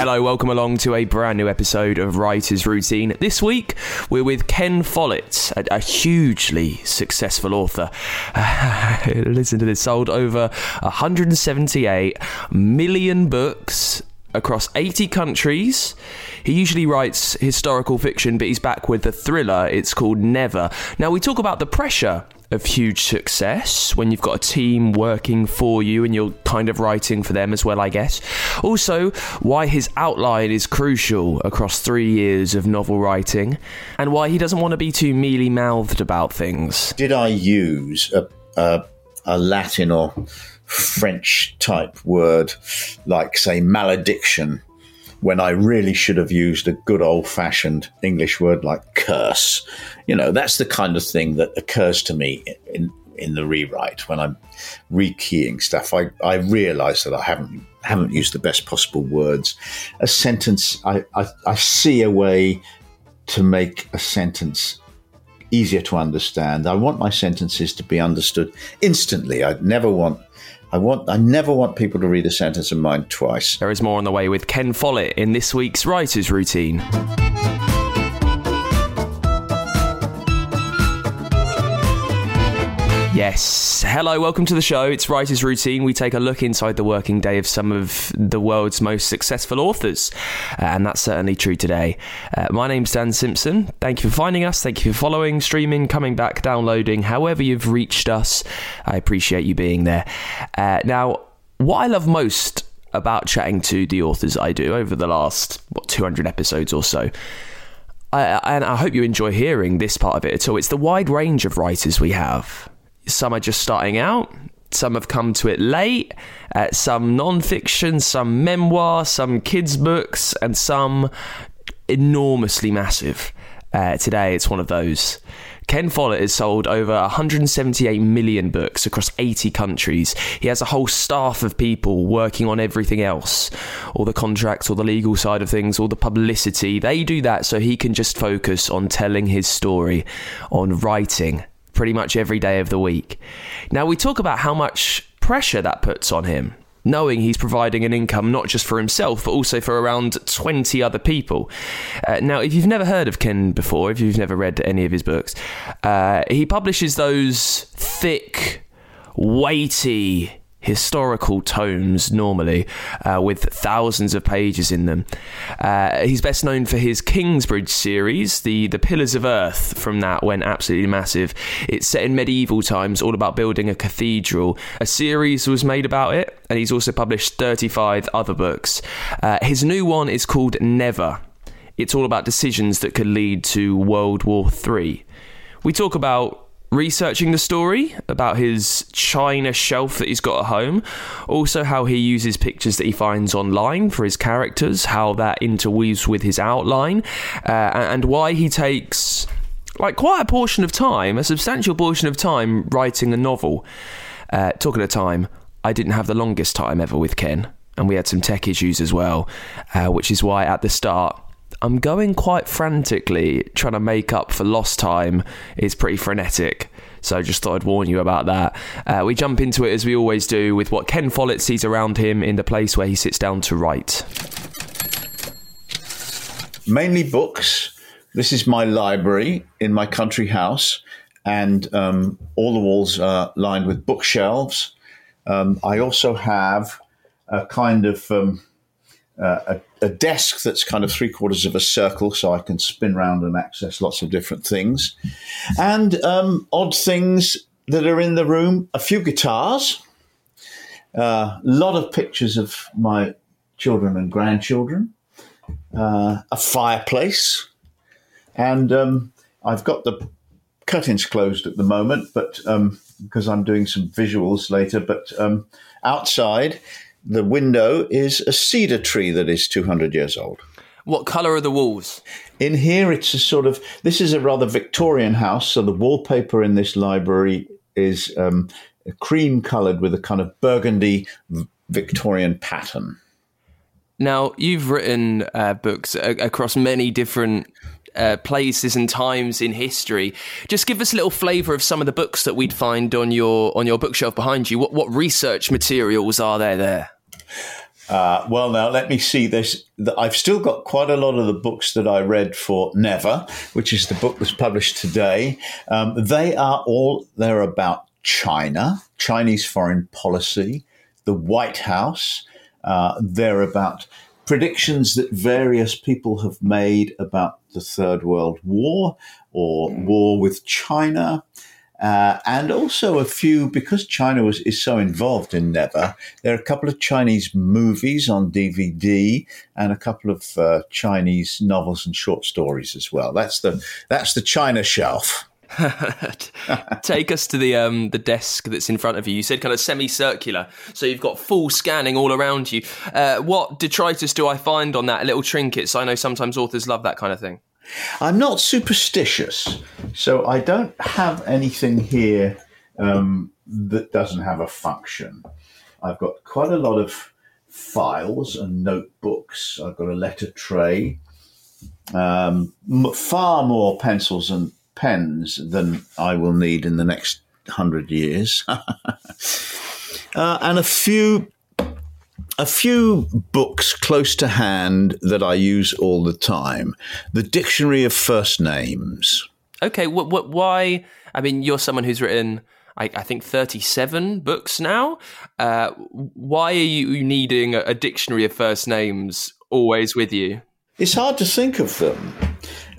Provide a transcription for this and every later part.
Hello, welcome along to a brand new episode of Writer's Routine. This week, we're with Ken Follett, a, a hugely successful author. listen to this, sold over 178 million books across 80 countries. He usually writes historical fiction, but he's back with a thriller. It's called Never. Now, we talk about the pressure of huge success when you've got a team working for you and you're kind of writing for them as well, I guess. Also, why his outline is crucial across three years of novel writing, and why he doesn't want to be too mealy mouthed about things. Did I use a, a, a Latin or French type word like, say, malediction? When I really should have used a good old fashioned English word like curse. You know, that's the kind of thing that occurs to me in, in the rewrite when I'm rekeying stuff. I, I realize that I haven't haven't used the best possible words. A sentence, I, I, I see a way to make a sentence easier to understand. I want my sentences to be understood instantly. I never want I want I never want people to read a sentence of mine twice. There is more on the way with Ken Follett in this week's Writer's Routine. Yes. Hello, welcome to the show. It's Writer's Routine. We take a look inside the working day of some of the world's most successful authors. Uh, and that's certainly true today. Uh, my name's Dan Simpson. Thank you for finding us. Thank you for following, streaming, coming back, downloading, however you've reached us. I appreciate you being there. Uh, now, what I love most about chatting to the authors I do over the last, what, 200 episodes or so. I, and I hope you enjoy hearing this part of it at all. It's the wide range of writers we have. Some are just starting out. Some have come to it late. Uh, some non-fiction, some memoir, some kids' books, and some enormously massive. Uh, today, it's one of those. Ken Follett has sold over 178 million books across 80 countries. He has a whole staff of people working on everything else all the contracts, all the legal side of things, all the publicity. They do that so he can just focus on telling his story, on writing pretty much every day of the week. Now, we talk about how much pressure that puts on him knowing he's providing an income not just for himself but also for around 20 other people. Uh, now, if you've never heard of Ken before, if you've never read any of his books, uh, he publishes those thick, weighty, historical tomes normally uh, with thousands of pages in them. Uh, he's best known for his Kingsbridge series, the the Pillars of Earth. From that went absolutely massive. It's set in medieval times, all about building a cathedral. A series was made about it, and he's also published 35 other books. Uh, his new one is called Never. It's all about decisions that could lead to World War Three. We talk about researching the story about his china shelf that he's got at home, also how he uses pictures that he finds online for his characters, how that interweaves with his outline, uh, and why he takes like quite a portion of time, a substantial portion of time writing a novel. Uh, talking of time, I didn't have the longest time ever with Ken, and we had some tech issues as well, uh, which is why at the start I'm going quite frantically trying to make up for lost time. It's pretty frenetic. So I just thought I'd warn you about that. Uh, we jump into it as we always do with what Ken Follett sees around him in the place where he sits down to write. mainly books. This is my library in my country house, and um, all the walls are lined with bookshelves. Um, I also have a kind of um, uh, a, a, desk that's kind of three quarters of a circle, so I can spin around and access lots of different things, and um, odd things that are in the room. A few guitars, a uh, lot of pictures of my children and grandchildren, uh, a fireplace, and um, I've got the curtains closed at the moment, but um, because I'm doing some visuals later. But um, outside, the window is a cedar tree that is 200 years old. What colour are the walls? In here, it's a sort of. This is a rather Victorian house, so the wallpaper in this library is um, cream coloured with a kind of burgundy Victorian pattern. Now, you've written uh, books across many different uh, places and times in history. Just give us a little flavour of some of the books that we'd find on your on your bookshelf behind you. What what research materials are there there? Uh, well, now let me see. This I've still got quite a lot of the books that I read for Never, which is the book that's published today. Um, they are all they're about China, Chinese foreign policy, the White House. Uh, they're about predictions that various people have made about the Third World War or war with China. Uh, and also a few, because China was, is so involved in Never, there are a couple of Chinese movies on DVD and a couple of uh, Chinese novels and short stories as well. That's the, that's the China shelf. Take us to the um, the desk that's in front of you. You said kind of semicircular, so you've got full scanning all around you. Uh, what detritus do I find on that? Little trinkets. I know sometimes authors love that kind of thing. I'm not superstitious, so I don't have anything here um, that doesn't have a function. I've got quite a lot of files and notebooks. I've got a letter tray, um, far more pencils and pens than I will need in the next hundred years, uh, and a few a few books close to hand that I use all the time. The Dictionary of First Names. Okay, what, what, why? I mean, you're someone who's written, I, I think, 37 books now. Uh, why are you needing a, a dictionary of first names always with you? It's hard to think of them.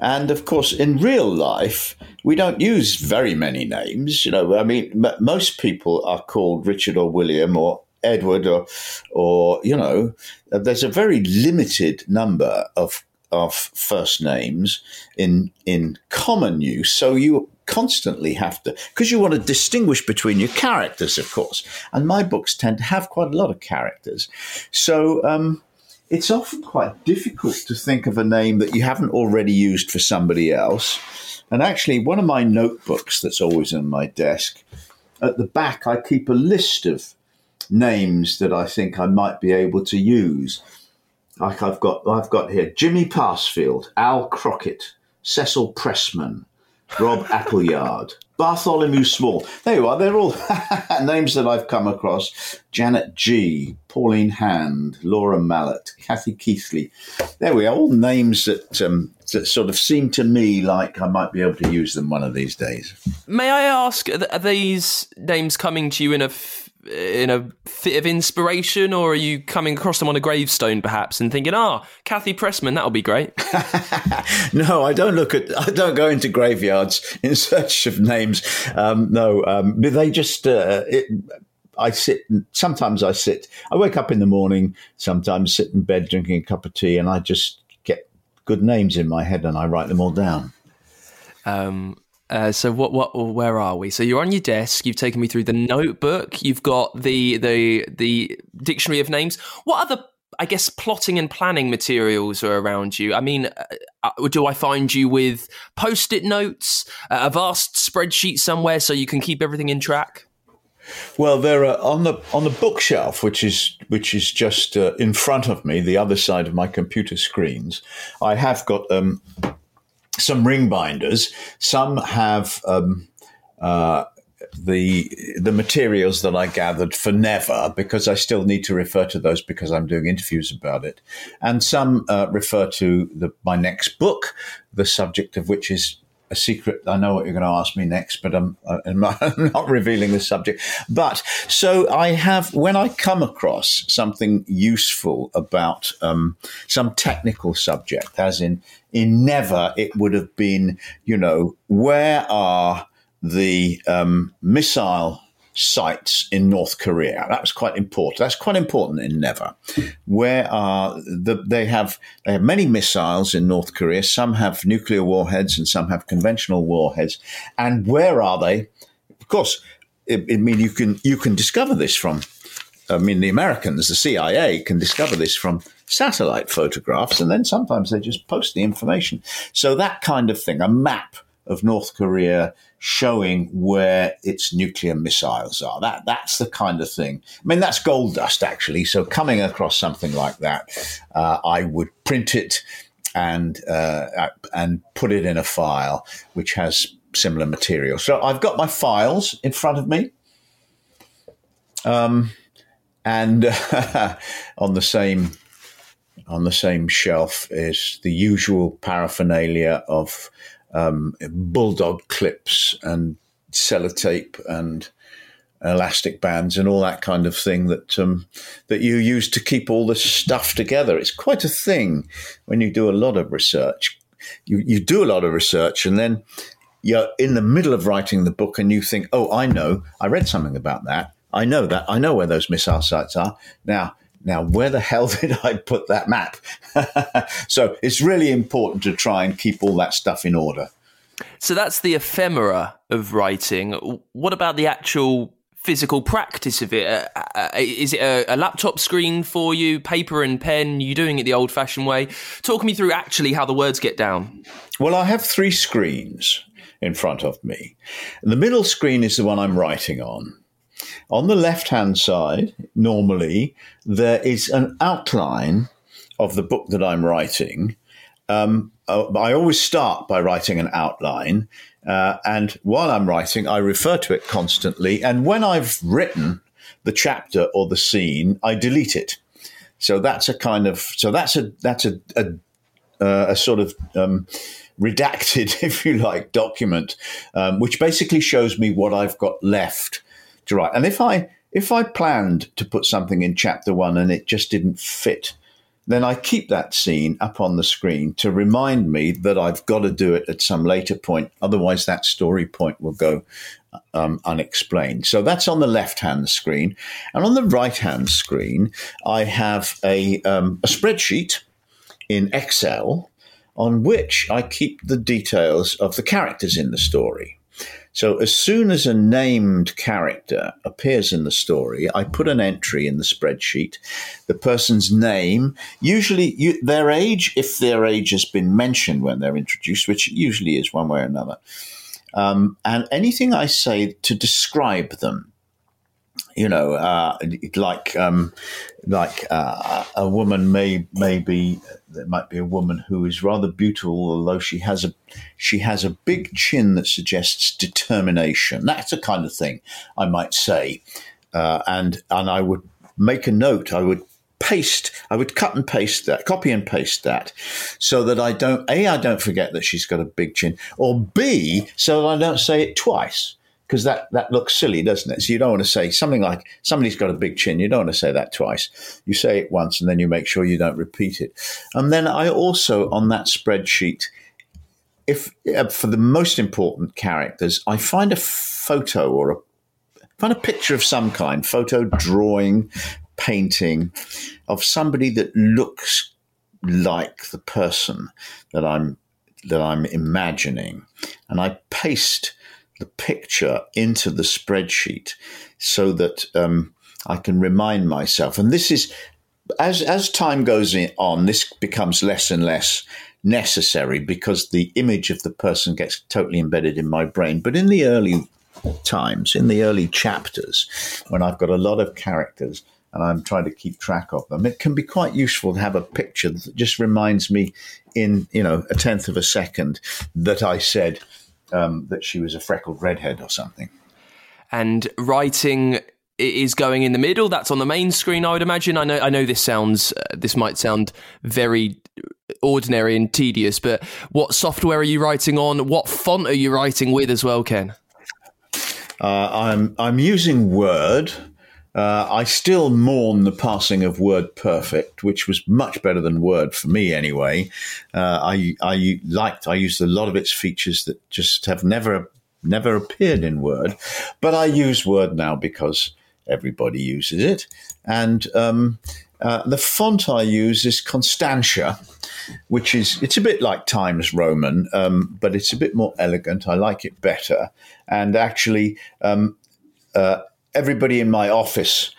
And of course, in real life, we don't use very many names. You know, I mean, m- most people are called Richard or William or Edward or, or you know, there's a very limited number of of first names in in common use. So you constantly have to because you want to distinguish between your characters, of course. And my books tend to have quite a lot of characters, so. Um, it's often quite difficult to think of a name that you haven't already used for somebody else. And actually, one of my notebooks that's always on my desk, at the back, I keep a list of names that I think I might be able to use. Like I've got, I've got here Jimmy Passfield, Al Crockett, Cecil Pressman, Rob Appleyard, Bartholomew Small. There you are. They're all names that I've come across. Janet G, Pauline Hand, Laura Mallet, Kathy Keithley. There we are. All names that, um, that sort of seem to me like I might be able to use them one of these days. May I ask, are these names coming to you in a in a fit of inspiration, or are you coming across them on a gravestone perhaps and thinking, "Ah, oh, Kathy Pressman, that'll be great"? no, I don't look at. I don't go into graveyards in search of names. Um, no, um, they just. Uh, it, I sit. Sometimes I sit. I wake up in the morning. Sometimes sit in bed drinking a cup of tea, and I just get good names in my head and I write them all down. Um, uh, so what what where are we? So you're on your desk. You've taken me through the notebook. You've got the the the dictionary of names. What other I guess plotting and planning materials are around you. I mean, uh, uh do I find you with post-it notes, uh, a vast spreadsheet somewhere so you can keep everything in track? Well, there are on the on the bookshelf, which is which is just in front of me, the other side of my computer screens. I have got um, some ring binders. Some have um, uh, the the materials that I gathered for Never because I still need to refer to those because I'm doing interviews about it, and some uh, refer to the, my next book, the subject of which is a secret. I know what you're going to ask me next, but I'm, I'm, not, revealing the subject. But so I have, when I come across something useful about um, some technical subject, as in, in Never, it would have been, you know, where are the um, missile sites in North Korea. That was quite important. That's quite important in Never, where are the, they have they have many missiles in North Korea. Some have nuclear warheads and some have conventional warheads. And where are they? Of course, I, mean you can you can discover this from. I mean, the Americans, the CIA, can discover this from satellite photographs, and then sometimes they just post the information. So that kind of thing, a map of North Korea showing where its nuclear missiles are. That that's the kind of thing. I mean, that's gold dust actually. So coming across something like that, uh, I would print it and uh, and put it in a file which has similar material. So I've got my files in front of me. Um, and on the same on the same shelf is the usual paraphernalia of um, bulldog clips and sellotape and elastic bands and all that kind of thing that um, that you use to keep all this stuff together. It's quite a thing when you do a lot of research. You you do a lot of research and then you're in the middle of writing the book and you think, oh, I know, I read something about that. I know that. I know where those missile sites are. Now, now, where the hell did I put that map? so it's really important to try and keep all that stuff in order. So that's the ephemera of writing. What about the actual physical practice of it? Uh, uh, is it a, a, laptop screen for you, paper and pen? You doing it the old fashioned way? Talk me through actually how the words get down. Well, I have three screens in front of me. The middle screen is the one I'm writing on. On the left hand side, normally, there is an outline of the book that I'm writing. Um, uh, I always start by writing an outline. Uh, and while I'm writing, I refer to it constantly. And when I've written the chapter or the scene, I delete it. So that's a kind of so that's a that's a a, uh, a sort of um, redacted, if you like, document, um, which basically shows me what I've got left to write. And if I if I planned to put something in chapter one and it just didn't fit, then I keep that scene up on the screen to remind me that I've got to do it at some later point. Otherwise, that story point will go um, unexplained. So that's on the left hand screen. And on the right hand screen, I have a, um, a spreadsheet in Excel on which I keep the details of the characters in the story. So as soon as a named character appears in the story, I put an entry in the spreadsheet, the person's name, usually you, their age, if their age has been mentioned when they're introduced, which usually is one way or another, um, and anything I say to describe them you know, uh, like um, like uh, a woman may may be there might be a woman who is rather beautiful, although she has a she has a big chin that suggests determination. That's a kind of thing I might say, uh, and and I would make a note. I would paste. I would cut and paste that, copy and paste that, so that I don't a I don't forget that she's got a big chin, or b so that I don't say it twice because that, that looks silly, doesn't it? So you don't want to say something like somebody's got a big chin. You don't want to say that twice. You say it once and then you make sure you don't repeat it. And then I also, on that spreadsheet, if uh, for the most important characters, I find a photo or a find a picture of some kind, photo, drawing, painting of somebody that looks like the person that I'm that I'm imagining, and I paste the picture into the spreadsheet so that um, I can remind myself. And this is, as, as time goes on, this becomes less and less necessary because the image of the person gets totally embedded in my brain. But in the early times, in the early chapters, when I've got a lot of characters, and I'm trying to keep track of them. It can be quite useful to have a picture that just reminds me in, you know, a tenth of a second that I said um, that she was a freckled redhead or something. and writing is going in the middle. That's on the main screen, I would imagine. I know, I know this sounds, uh, this might sound very ordinary and tedious, but what software are you writing on? What font are you writing with as well, Ken? Uh, I'm I'm using Word. Uh, I still mourn the passing of Word Perfect, which was much better than Word for me anyway. Uh, I I liked I used a lot of its features that just have never never appeared in Word, but I use Word now because everybody uses it, and um, uh, the font I use is Constantia, which is it's a bit like Times Roman, um, but it's a bit more elegant. I like it better, and actually. Um, uh, everybody in my office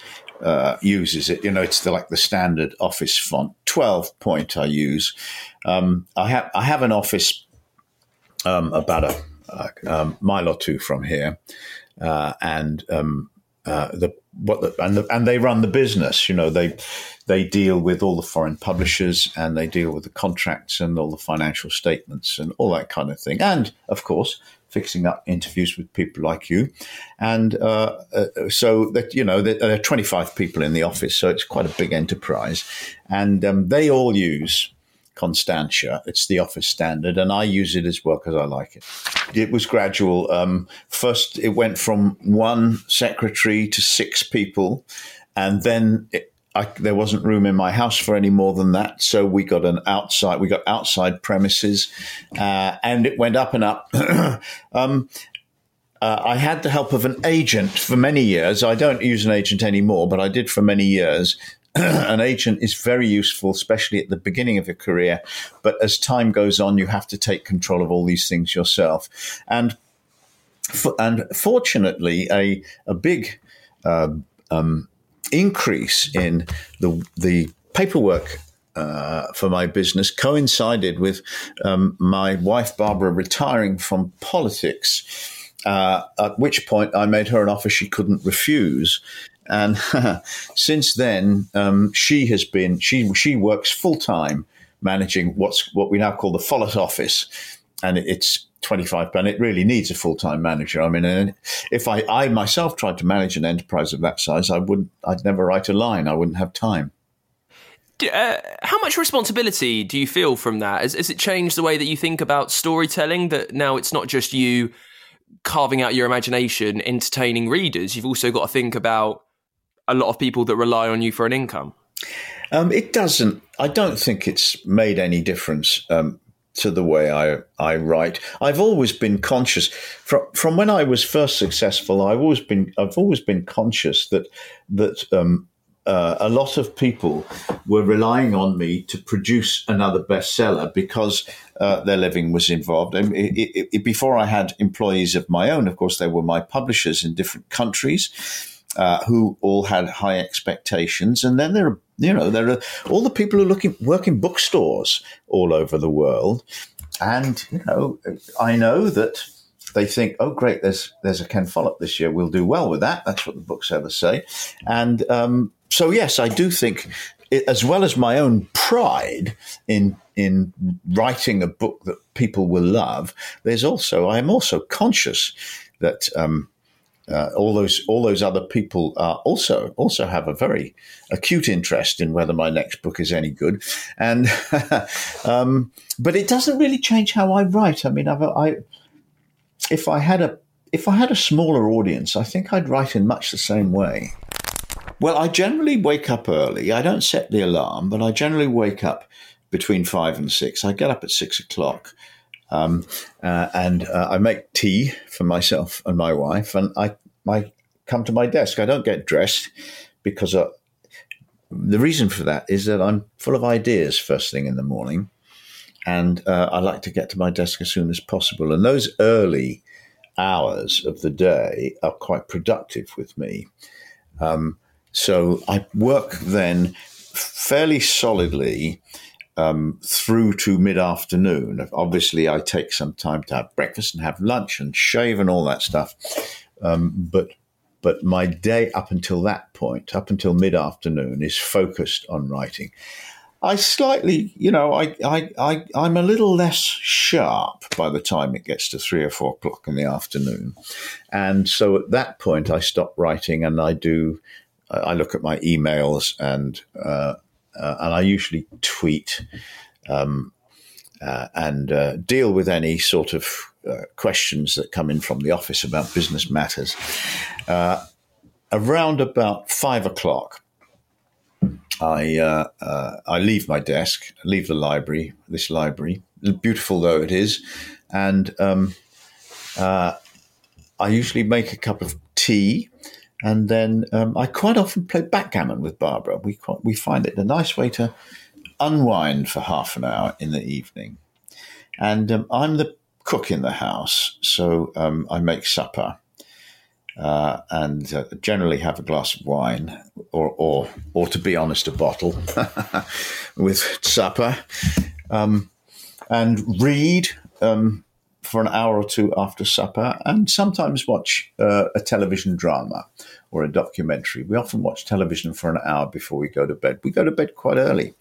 uh, uses it. You know, it's the, like the standard office font. Twelve point I use. Um, I have I have an office um, about a, a, um, mile or two from here, uh, and um, uh, the what the, and the, and they run the business. You know, they they deal with all the foreign publishers and they deal with the contracts and all the financial statements and all that kind of thing. And of course, fixing up interviews with people like you. And uh, uh, so that, you know, there are 25 people in the office, so it's quite a big enterprise. And um, they all use Constantia. It's the office standard, and I use it as well because I like it. It was gradual. Um, first, it went from one secretary to six people, and then it, I, there wasn't room in my house for any more than that, so we got an outside. We got outside premises, uh, and it went up and up. um, uh, I had the help of an agent for many years. I don't use an agent anymore, but I did for many years. an agent is very useful, especially at the beginning of your career. But as time goes on, you have to take control of all these things yourself. And and fortunately, a a big uh, um, increase in the the paperwork uh, for my business coincided with um, my wife Barbara retiring from politics. Uh, at which point I made her an offer she couldn't refuse, and since then um, she has been she she works full time managing what's what we now call the Follett office, and it's 25 pound. It really needs a full time manager. I mean, if I, I myself tried to manage an enterprise of that size, I would I'd never write a line. I wouldn't have time. Uh, how much responsibility do you feel from that? Has, has, it changed the way that you think about storytelling? That now it's not just you carving out your imagination, entertaining readers. You've also got to think about a lot of people that rely on you for an income. Um, it doesn't. I don't think it's made any difference um, to the way I, I write. I've always been conscious from from when I was first successful. I've always been I've always been conscious that that um, uh, a lot of people were relying on me to produce another bestseller because uh, their living was involved. It, it, it, before I had employees of my own, of course, they were my publishers in different countries. Uh, who all had high expectations, and then there are you know, there are all the people who look in, work in bookstores all over the world, and you know, I know that they think, "Oh, great! There's there's a Ken Follett this year. We'll do well with that." That's what the booksellers say, and um, so yes, I do think, it, as well as my own pride in in writing a book that people will love, there's also I am also conscious that um, uh, all those all those other people also also have a very acute interest in whether my next book is any good, and um, but it doesn't really change how I write. I mean, I've, I if I had a if I had a smaller audience, I think I'd write in much the same way. Well, I generally wake up early. I don't set the alarm, but I generally wake up between five and six. I get up at six o'clock. Um, uh, and uh, I make tea for myself and my wife, and I, I come to my desk. I don't get dressed because uh, the reason for that is that I'm full of ideas first thing in the morning, and uh, I like to get to my desk as soon as possible. And those early hours of the day are quite productive with me. Um, so I work then fairly solidly um, through to mid afternoon. Obviously, I take some time to have breakfast and have lunch and shave and all that stuff. Um, but but my day up until that point, up until mid afternoon, is focused on writing. I slightly, you know, I, I, I, I'm a little less sharp by the time it gets to three or four o'clock in the afternoon. And so at that point, I stop writing and I do, I look at my emails and, uh, uh, and I usually tweet um, uh, and uh, deal with any sort of uh, questions that come in from the office about business matters. Uh, around about five o'clock, I uh, uh, I leave my desk, leave the library, this library, beautiful though it is, and um, uh, I usually make a cup of tea, and then um, I quite often play backgammon with Barbara. We quite, we find it a nice way to unwind for half an hour in the evening, and um, I'm the cook in the house, so um, I make supper uh, and uh, generally have a glass of wine, or, or, or to be honest, a bottle with supper, um, and read um, for an hour or two after supper, and sometimes watch uh, a television drama or a documentary. We often watch television for an hour before we go to bed. We go to bed quite early,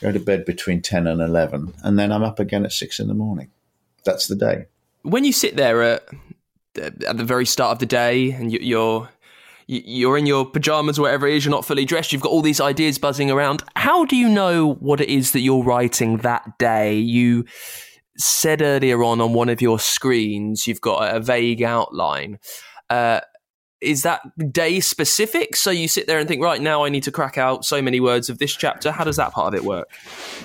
go to bed between 10 and 11, and then I'm up again at six in the morning. That's the day. When you sit there at at the very start of the day and you're you're in your pajamas, whatever it is, you're not fully dressed, you've got all these ideas buzzing around. How do you know what it is that you're writing that day? You said earlier on on one of your screens, you've got a vague outline. Uh, is that day specific? So you sit there and think, right now, I need to crack out so many words of this chapter. How does that part of it work?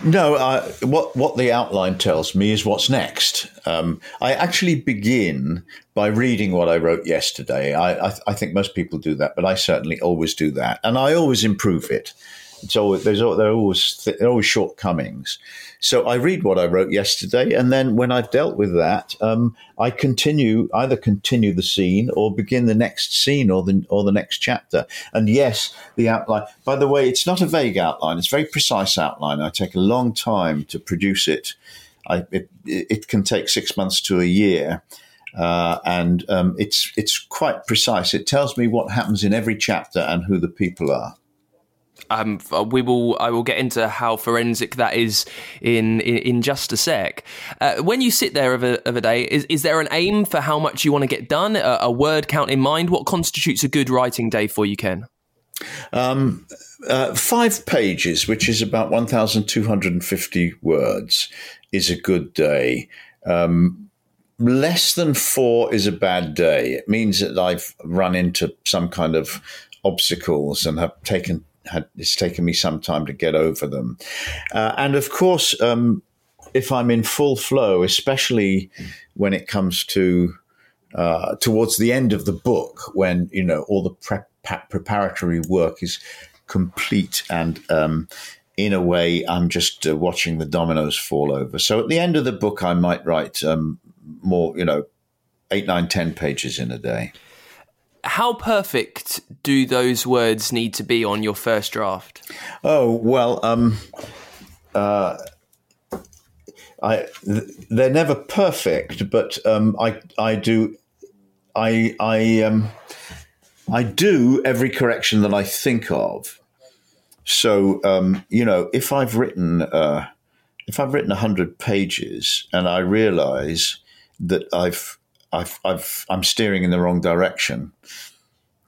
No, uh, what what the outline tells me is what's next. Um, I actually begin by reading what I wrote yesterday. I, I, I think most people do that, but I certainly always do that, and I always improve it. So there's there always there always shortcomings. So I read what I wrote yesterday, and then when I've dealt with that, um, I continue either continue the scene or begin the next scene or the or the next chapter. And yes, the outline. By the way, it's not a vague outline; it's a very precise outline. I take a long time to produce it. I, it, it can take six months to a year. Uh, and um, it's it's quite precise. It tells me what happens in every chapter and who the people are. Um, we will. I will get into how forensic that is in in, in just a sec. Uh, when you sit there of a, of a day, is, is there an aim for how much you want to get done? A, a word count in mind? What constitutes a good writing day for you, Ken? Um, uh, five pages, which is about 1,250 words, is a good day. Um, less than four is a bad day. It means that I've run into some kind of obstacles and have taken had it's taken me some time to get over them. Uh, and of course, um, if I'm in full flow, especially when it comes to uh, towards the end of the book, when you know all the prep, preparatory work is complete, and um, in a way, I'm just uh, watching the dominoes fall over. So at the end of the book, I might write um, more, you know, eight, nine, ten pages in a day how perfect do those words need to be on your first draft? Oh well, um, uh, I they're never perfect, but um, I I do I I um, I do every correction that I think of. So um, you know, if I've written uh, if I've written hundred pages and I realise that I've I've, I've, I'm steering in the wrong direction.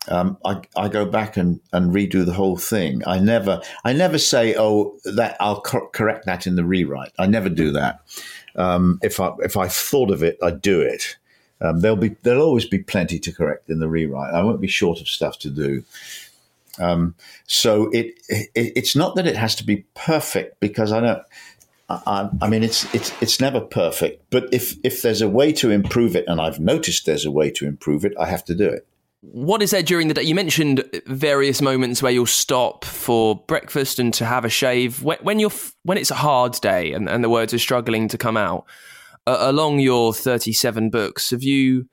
Um, I, I, go back and, and redo the whole thing. I never I never say oh that I'll co- correct that in the rewrite. I never do that. Um, if I if I thought of it, I'd do it. Um, there'll be there'll always be plenty to correct in the rewrite. I won't be short of stuff to do. Um, so it, it, it's not that it has to be perfect because I don't. I, I, mean, it's it's it's never perfect, but if if there's a way to improve it, and I've noticed there's a way to improve it, I have to do it. What is there during the day? You mentioned various moments where you'll stop for breakfast and to have a shave. When you're when it's a hard day and, and the words are struggling to come out, uh, along your 37 books, have you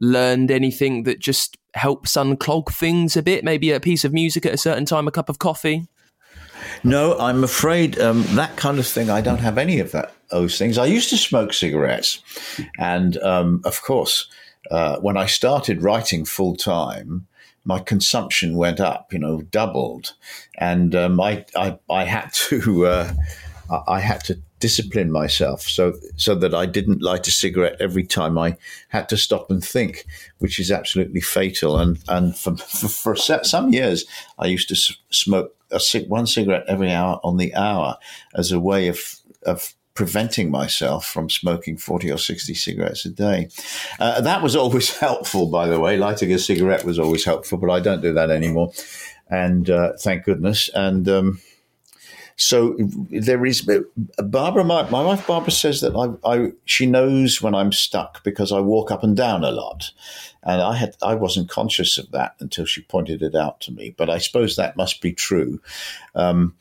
learned anything that just helps unclog things a bit? Maybe a piece of music at a certain time, a cup of coffee. No, I'm afraid um, that kind of thing. I don't have any of that. Those things. I used to smoke cigarettes, and um, of course, uh, when I started writing full time, my consumption went up, you know, doubled, and um, I, I I had to uh, I had to discipline myself so so that I didn't light a cigarette every time I had to stop and think, which is absolutely fatal. And and for, for, for some years, I used to smoke a, one cigarette every hour on the hour as a way of of preventing myself from smoking 40 or 60 cigarettes a day. Uh, that was always helpful, by the way. Lighting a cigarette was always helpful, but I don't do that anymore. And uh, thank goodness. And um, so there is Barbara. My, my wife Barbara says that I, I, she knows when I'm stuck because I walk up and down a lot, and I had I wasn't conscious of that until she pointed it out to me. But I suppose that must be true. Um,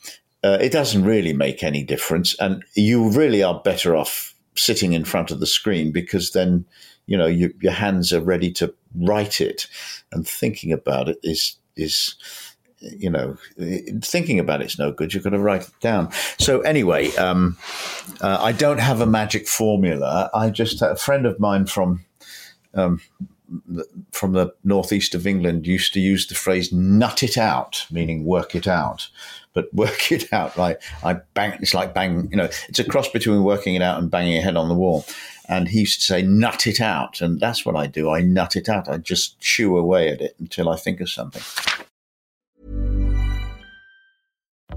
uh, it doesn't really make any difference, and you really are better off sitting in front of the screen because then you know you, your hands are ready to write it, and thinking about it is is you know, thinking about it's no good. You've got to write it down. So anyway, um, uh, I don't have a magic formula. I just a friend of mine from um, from the northeast of England used to use the phrase "nut it out," meaning work it out. But work it out, like I bang. It's like bang. You know, it's a cross between working it out and banging your head on the wall. And he used to say, "Nut it out," and that's what I do. I nut it out. I just chew away at it until I think of something.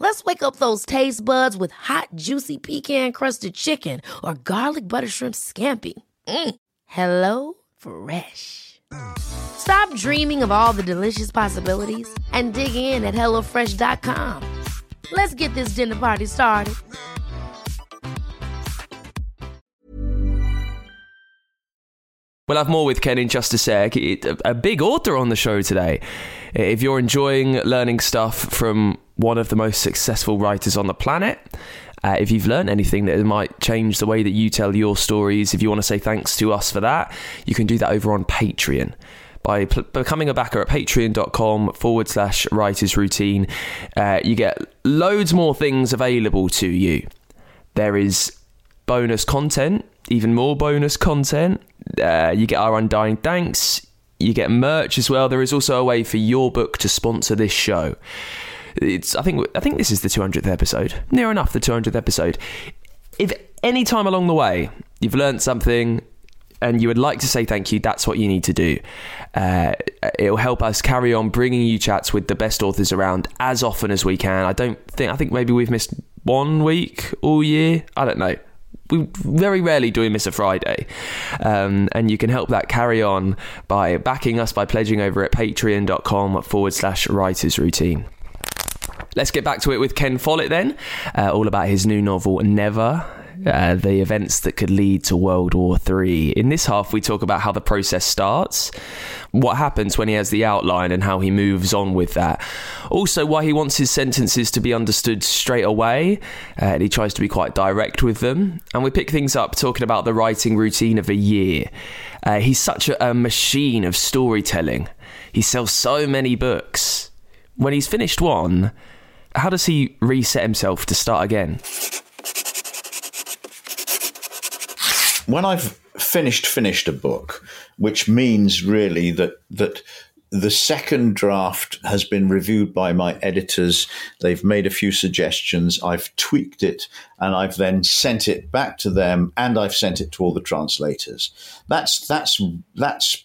Let's wake up those taste buds with hot, juicy pecan crusted chicken or garlic butter shrimp scampi. Mm. Hello Fresh. Stop dreaming of all the delicious possibilities and dig in at HelloFresh.com. Let's get this dinner party started. We'll have more with Ken in just a sec. A big author on the show today. If you're enjoying learning stuff from one of the most successful writers on the planet, uh, if you've learned anything that might change the way that you tell your stories, if you want to say thanks to us for that, you can do that over on Patreon. By becoming a backer at patreon.com forward slash writers routine, uh, you get loads more things available to you. There is bonus content, even more bonus content. Uh, you get our undying thanks you get merch as well. There is also a way for your book to sponsor this show. It's I think I think this is the 200th episode. Near enough the 200th episode. If any time along the way you've learned something and you would like to say thank you, that's what you need to do. Uh, it'll help us carry on bringing you chats with the best authors around as often as we can. I don't think I think maybe we've missed one week all year. I don't know we very rarely do we miss a Friday. Um, and you can help that carry on by backing us by pledging over at patreon.com forward slash writers routine. Let's get back to it with Ken Follett then, uh, all about his new novel, Never. Uh, the events that could lead to World War III. In this half, we talk about how the process starts, what happens when he has the outline, and how he moves on with that. Also, why he wants his sentences to be understood straight away, uh, and he tries to be quite direct with them. And we pick things up talking about the writing routine of a year. Uh, he's such a, a machine of storytelling. He sells so many books. When he's finished one, how does he reset himself to start again? when I've finished finished a book, which means really that that the second draft has been reviewed by my editors. They've made a few suggestions. I've tweaked it and I've then sent it back to them and I've sent it to all the translators. That's that's that's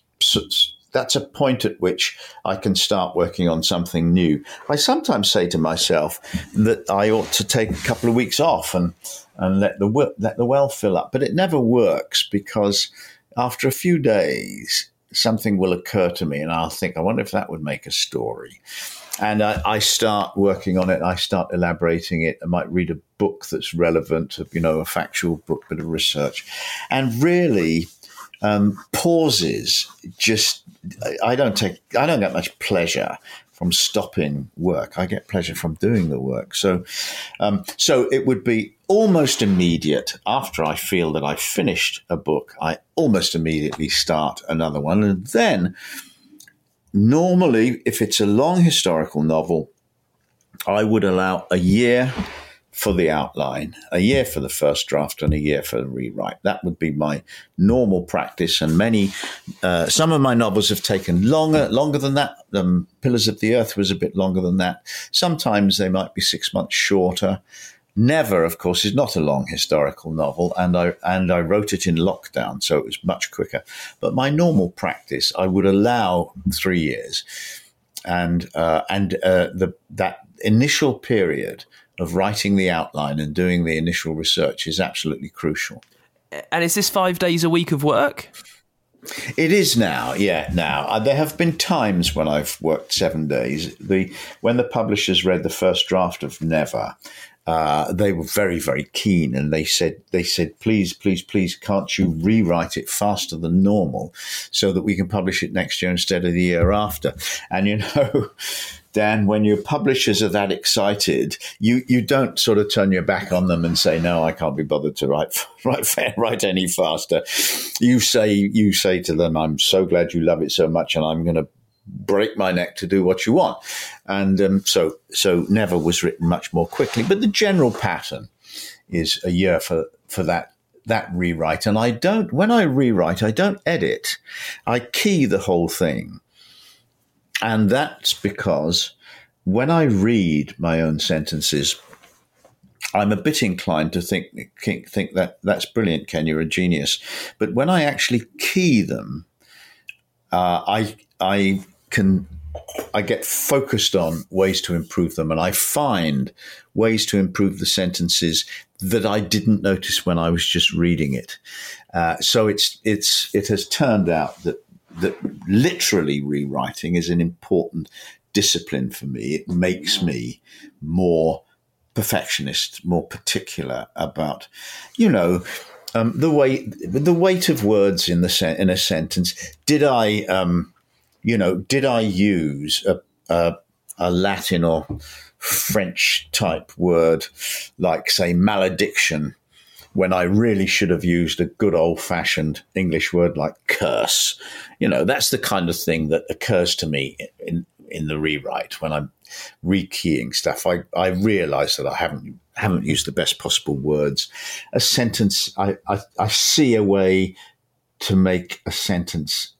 that's a point at which I can start working on something new. I sometimes say to myself that I ought to take a couple of weeks off and and let the let the well fill up, but it never works because after a few days something will occur to me and I'll think, I wonder if that would make a story. And I, I, start working on it. I start elaborating it. I might read a book that's relevant, you know, a factual book, bit of research. And really, um, pauses just, I don't take, I don't get much pleasure from stopping work. I get pleasure from doing the work. So, um, so it would be almost immediate after I feel that I've finished a book. I almost immediately start another one, and then normally, if it's a long historical novel, I would allow a year for the outline, a year for the first draft, and a year for the rewrite. That would be my normal practice. And many, uh, some of my novels have taken longer, longer than that. Um, Pillars of the Earth was a bit longer than that. Sometimes they might be six months shorter. Never, of course, is not a long historical novel, and I and I wrote it in lockdown, so it was much quicker. But my normal practice, I would allow three years, and uh, and uh, the that initial period of writing the outline and doing the initial research is absolutely crucial. And is this five days a week of work? It is now, yeah. Now uh, there have been times when I've worked seven days. The when the publishers read the first draft of Never, uh, they were very, very keen, and they said, "They said, please, please, please, can't you rewrite it faster than normal, so that we can publish it next year instead of the year after?" And you know, Dan, when your publishers are that excited, you, you don't sort of turn your back on them and say, "No, I can't be bothered to write write write any faster." You say you say to them, "I'm so glad you love it so much, and I'm going to break my neck to do what you want." And um, so so Never was written much more quickly, but the general pattern is a year for for that that rewrite. And I don't when I rewrite, I don't edit. I key the whole thing. And that's because when I read my own sentences, I'm a bit inclined to think think that that's brilliant, Ken. You're a genius. But when I actually key them, uh, I I can I get focused on ways to improve them, and I find ways to improve the sentences that I didn't notice when I was just reading it. Uh, so it's it's it has turned out that that literally rewriting is an important discipline for me. It makes me more perfectionist, more particular about, you know, um, the weight the weight of words in the in a sentence. Did I, um, you know, did I use a, a, a Latin or French type word like, say, malediction when I really should have used a good old fashioned English word like curse. You know, that's the kind of thing that occurs to me in, in the rewrite when I'm rekeying stuff. I, I realize that I haven't haven't used the best possible words. A sentence, I, I, I see a way to make a sentence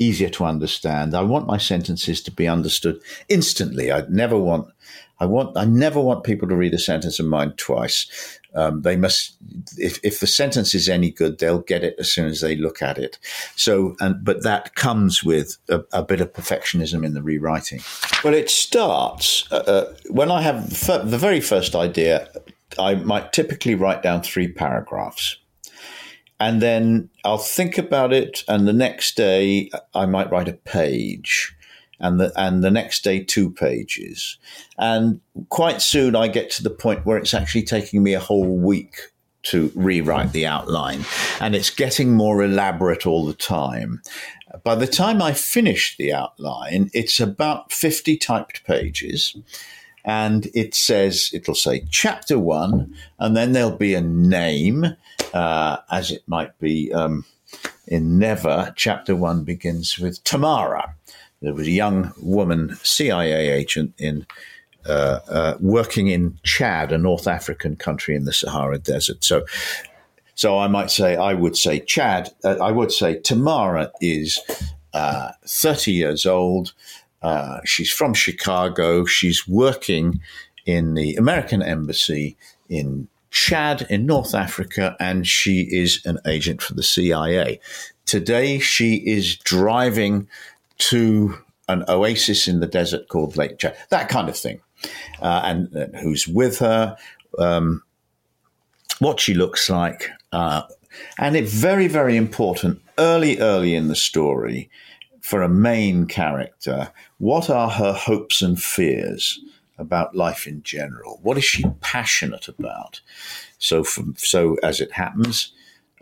easier to understand. I want my sentences to be understood instantly. I never want I want I never want people to read a sentence of mine twice. Um, they must, if, if the sentence is any good, they'll get it as soon as they look at it. So, and but that comes with a, a bit of perfectionism in the rewriting. Well, it starts uh, uh when I have the very first idea. I might typically write down three paragraphs. And then I'll think about it, and the next day I might write a page and the and the next day two pages. And quite soon I get to the point where it's actually taking me a whole week to rewrite the outline, and it's getting more elaborate all the time. By the time I finish the outline, it's about 50 typed pages. And it says, it'll say chapter one, and then there'll be a name, uh, as it might be um, in Never. Chapter one begins with Tamara there was a young woman CIA agent in uh, uh, working in Chad, a North African country in the Sahara Desert. So, so I might say, I would say Chad. Uh, I would say Tamara is uh, 30 years old. Uh, she's from Chicago. She's working in the American embassy in Chad in North Africa, and she is an agent for the CIA. Today, she is driving to an oasis in the desert called Lake Chad, that kind of thing, uh, and uh, who's with her, um, what she looks like, uh, and it's very, very important early, early in the story for a main character. What are her hopes and fears about life in general? What is she passionate about? So, from, so as it happens,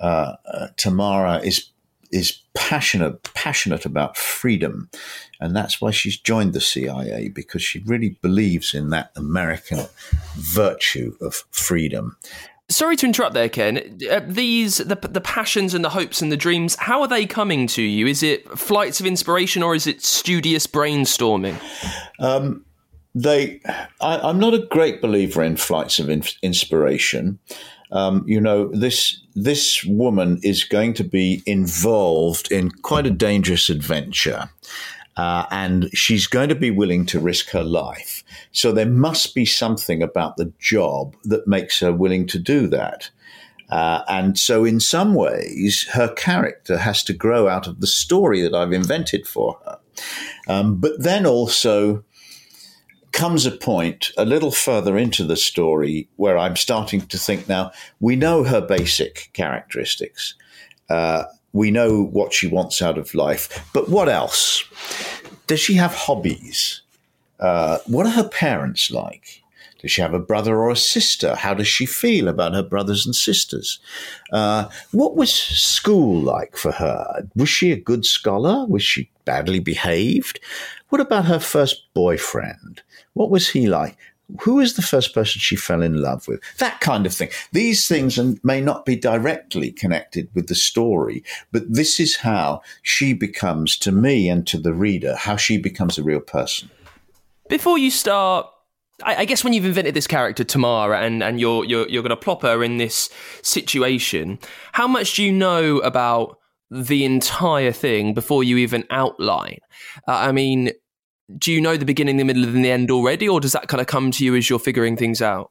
uh, uh, Tamara is is passionate passionate about freedom, and that's why she's joined the CIA because she really believes in that American virtue of freedom. Sorry to interrupt there, Ken. Uh, these the the passions and the hopes and the dreams. How are they coming to you? Is it flights of inspiration or is it studious brainstorming? Um, they, I, am not a great believer in flights of in, inspiration. Um, you know, this this woman is going to be involved in quite a dangerous adventure. Uh, and she's going to be willing to risk her life. So there must be something about the job that makes her willing to do that. Uh, and so, in some ways, her character has to grow out of the story that I've invented for her. Um, but then also comes a point a little further into the story where I'm starting to think now we know her basic characteristics. Uh, we know what she wants out of life, but what else? Does she have hobbies? Uh, what are her parents like? Does she have a brother or a sister? How does she feel about her brothers and sisters? Uh, what was school like for her? Was she a good scholar? Was she badly behaved? What about her first boyfriend? What was he like? who is the first person she fell in love with? That kind of thing. These things may not be directly connected with the story, but this is how she becomes, to me and to the reader, how she becomes a real person. Before you start I, guess when you've invented this character Tamara and, and you're you're you're going to plop her in this situation, how much do you know about the entire thing before you even outline? Uh, I mean, do you know the beginning, the middle, and the end already, or does that kind of come to you as you're figuring things out?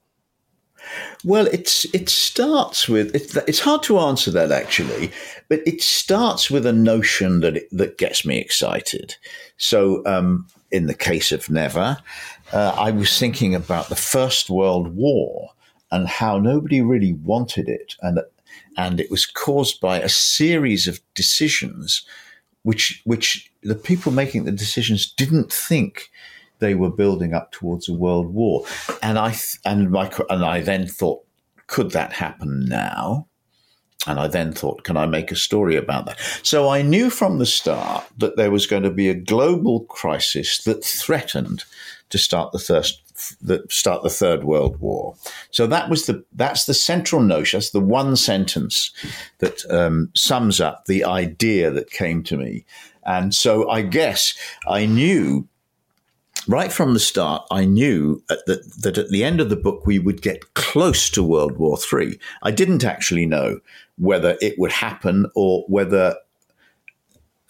Well, it's it starts with it's, it's hard to answer that actually, but it starts with a notion that it, that gets me excited. So, um, in the case of Never, uh, I was thinking about the First World War and how nobody really wanted it, and and it was caused by a series of decisions which which the people making the decisions didn't think they were building up towards a world war. And I and my and I then thought, could that happen now? And I then thought, can I make a story about that? So I knew from the start that there was going to be a global crisis that threatened to start the first the, start the Third World War. So that was the that's the central notion. That's the one sentence that um, sums up the idea that came to me. And so I guess I knew right from the start, I knew that, that at the end of the book we would get close to World War III. I didn't actually know whether it would happen or whether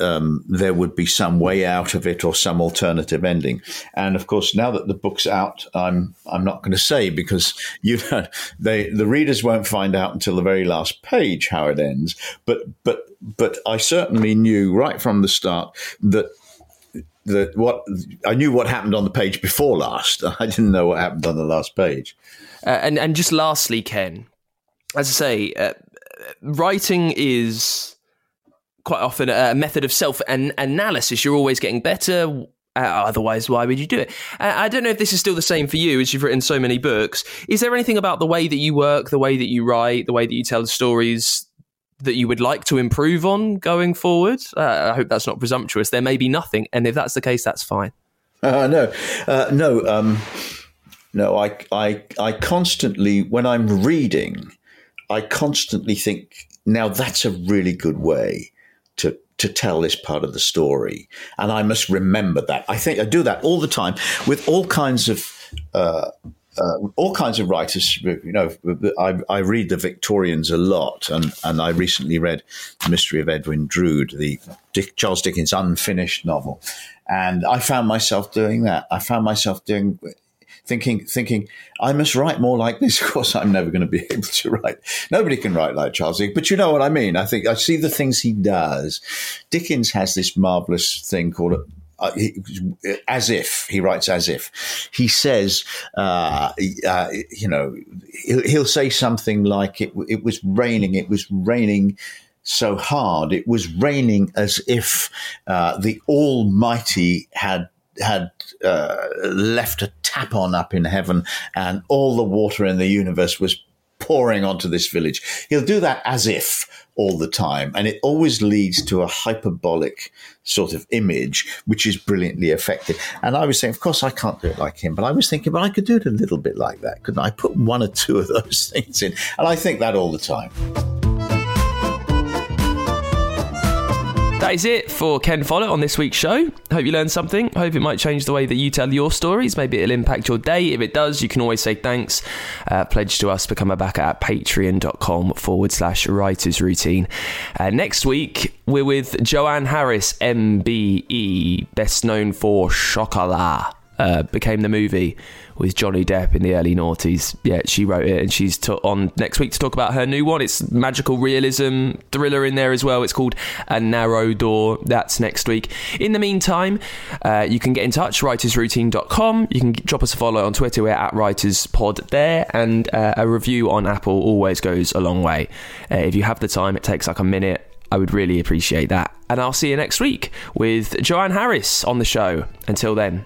um, there would be some way out of it or some alternative ending. And of course, now that the book's out, I'm I'm not going to say because you know, they the readers won't find out until the very last page how it ends. But but but I certainly knew right from the start that that what I knew what happened on the page before last. I didn't know what happened on the last page. Uh, and and just lastly, Ken, as I say, uh, writing is quite often a method of self analysis. You're always getting better. Uh, otherwise, why would you do it? Uh, I don't know if this is still the same for you, as you've written so many books. Is there anything about the way that you work, the way that you write, the way that you tell the stories that you would like to improve on going forward? Uh, I hope that's not presumptuous. There may be nothing, and if that's the case, that's fine. Uh, no, uh, no, um, no. I, I, I constantly, when I'm reading, I constantly think, now that's a really good way to tell this part of the story, and I must remember that. I think I do that all the time with all kinds of. Uh, uh, all kinds of writers, you know, I, I, read the Victorians a lot, and, and I recently read The Mystery of Edwin Drood, the Dick, Charles Dickens unfinished novel, and I found myself doing that. I found myself doing thinking, thinking, I must write more like this. Of course, I'm never going to be able to write. Nobody can write like Charles Dickens, but you know what I mean. I think I see the things he does. Dickens has this marvelous thing called uh, he, as if he writes as if he says uh, uh, you know he'll, he'll, say something like it, it was raining it was raining so hard it was raining as if uh, the almighty had had uh, left a tap on up in heaven and all the water in the universe was pouring onto this village he'll do that as if all the time. And it always leads to a hyperbolic sort of image, which is brilliantly effective. And I was saying, of course, I can't do it like him, but I was thinking, but I could do it a little bit like that, couldn't I? Put one or two of those things in. And I think that all the time. That is it for Ken Follett on this week's show. Hope you learned something. Hope it might change the way that you tell your stories. Maybe it'll impact your day. If it does, you can always say thanks. Uh, pledge to us, become a backer at patreon.com forward slash writers routine. Uh, next week, we're with Joanne Harris, MBE, best known for Chocolat. Uh, became the movie with Johnny Depp in the early noughties. Yeah, she wrote it, and she's t- on next week to talk about her new one. It's magical realism thriller in there as well. It's called A Narrow Door. That's next week. In the meantime, uh, you can get in touch, writersroutine.com. You can drop us a follow on Twitter. We're at writerspod there, and uh, a review on Apple always goes a long way. Uh, if you have the time, it takes like a minute. I would really appreciate that. And I'll see you next week with Joanne Harris on the show. Until then,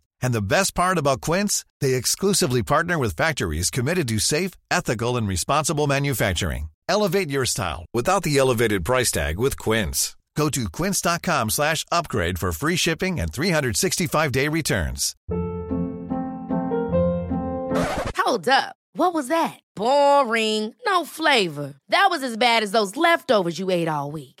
And the best part about Quince, they exclusively partner with factories committed to safe, ethical, and responsible manufacturing. Elevate your style without the elevated price tag with Quince. Go to quince.com slash upgrade for free shipping and 365-day returns. Hold up. What was that? Boring. No flavor. That was as bad as those leftovers you ate all week.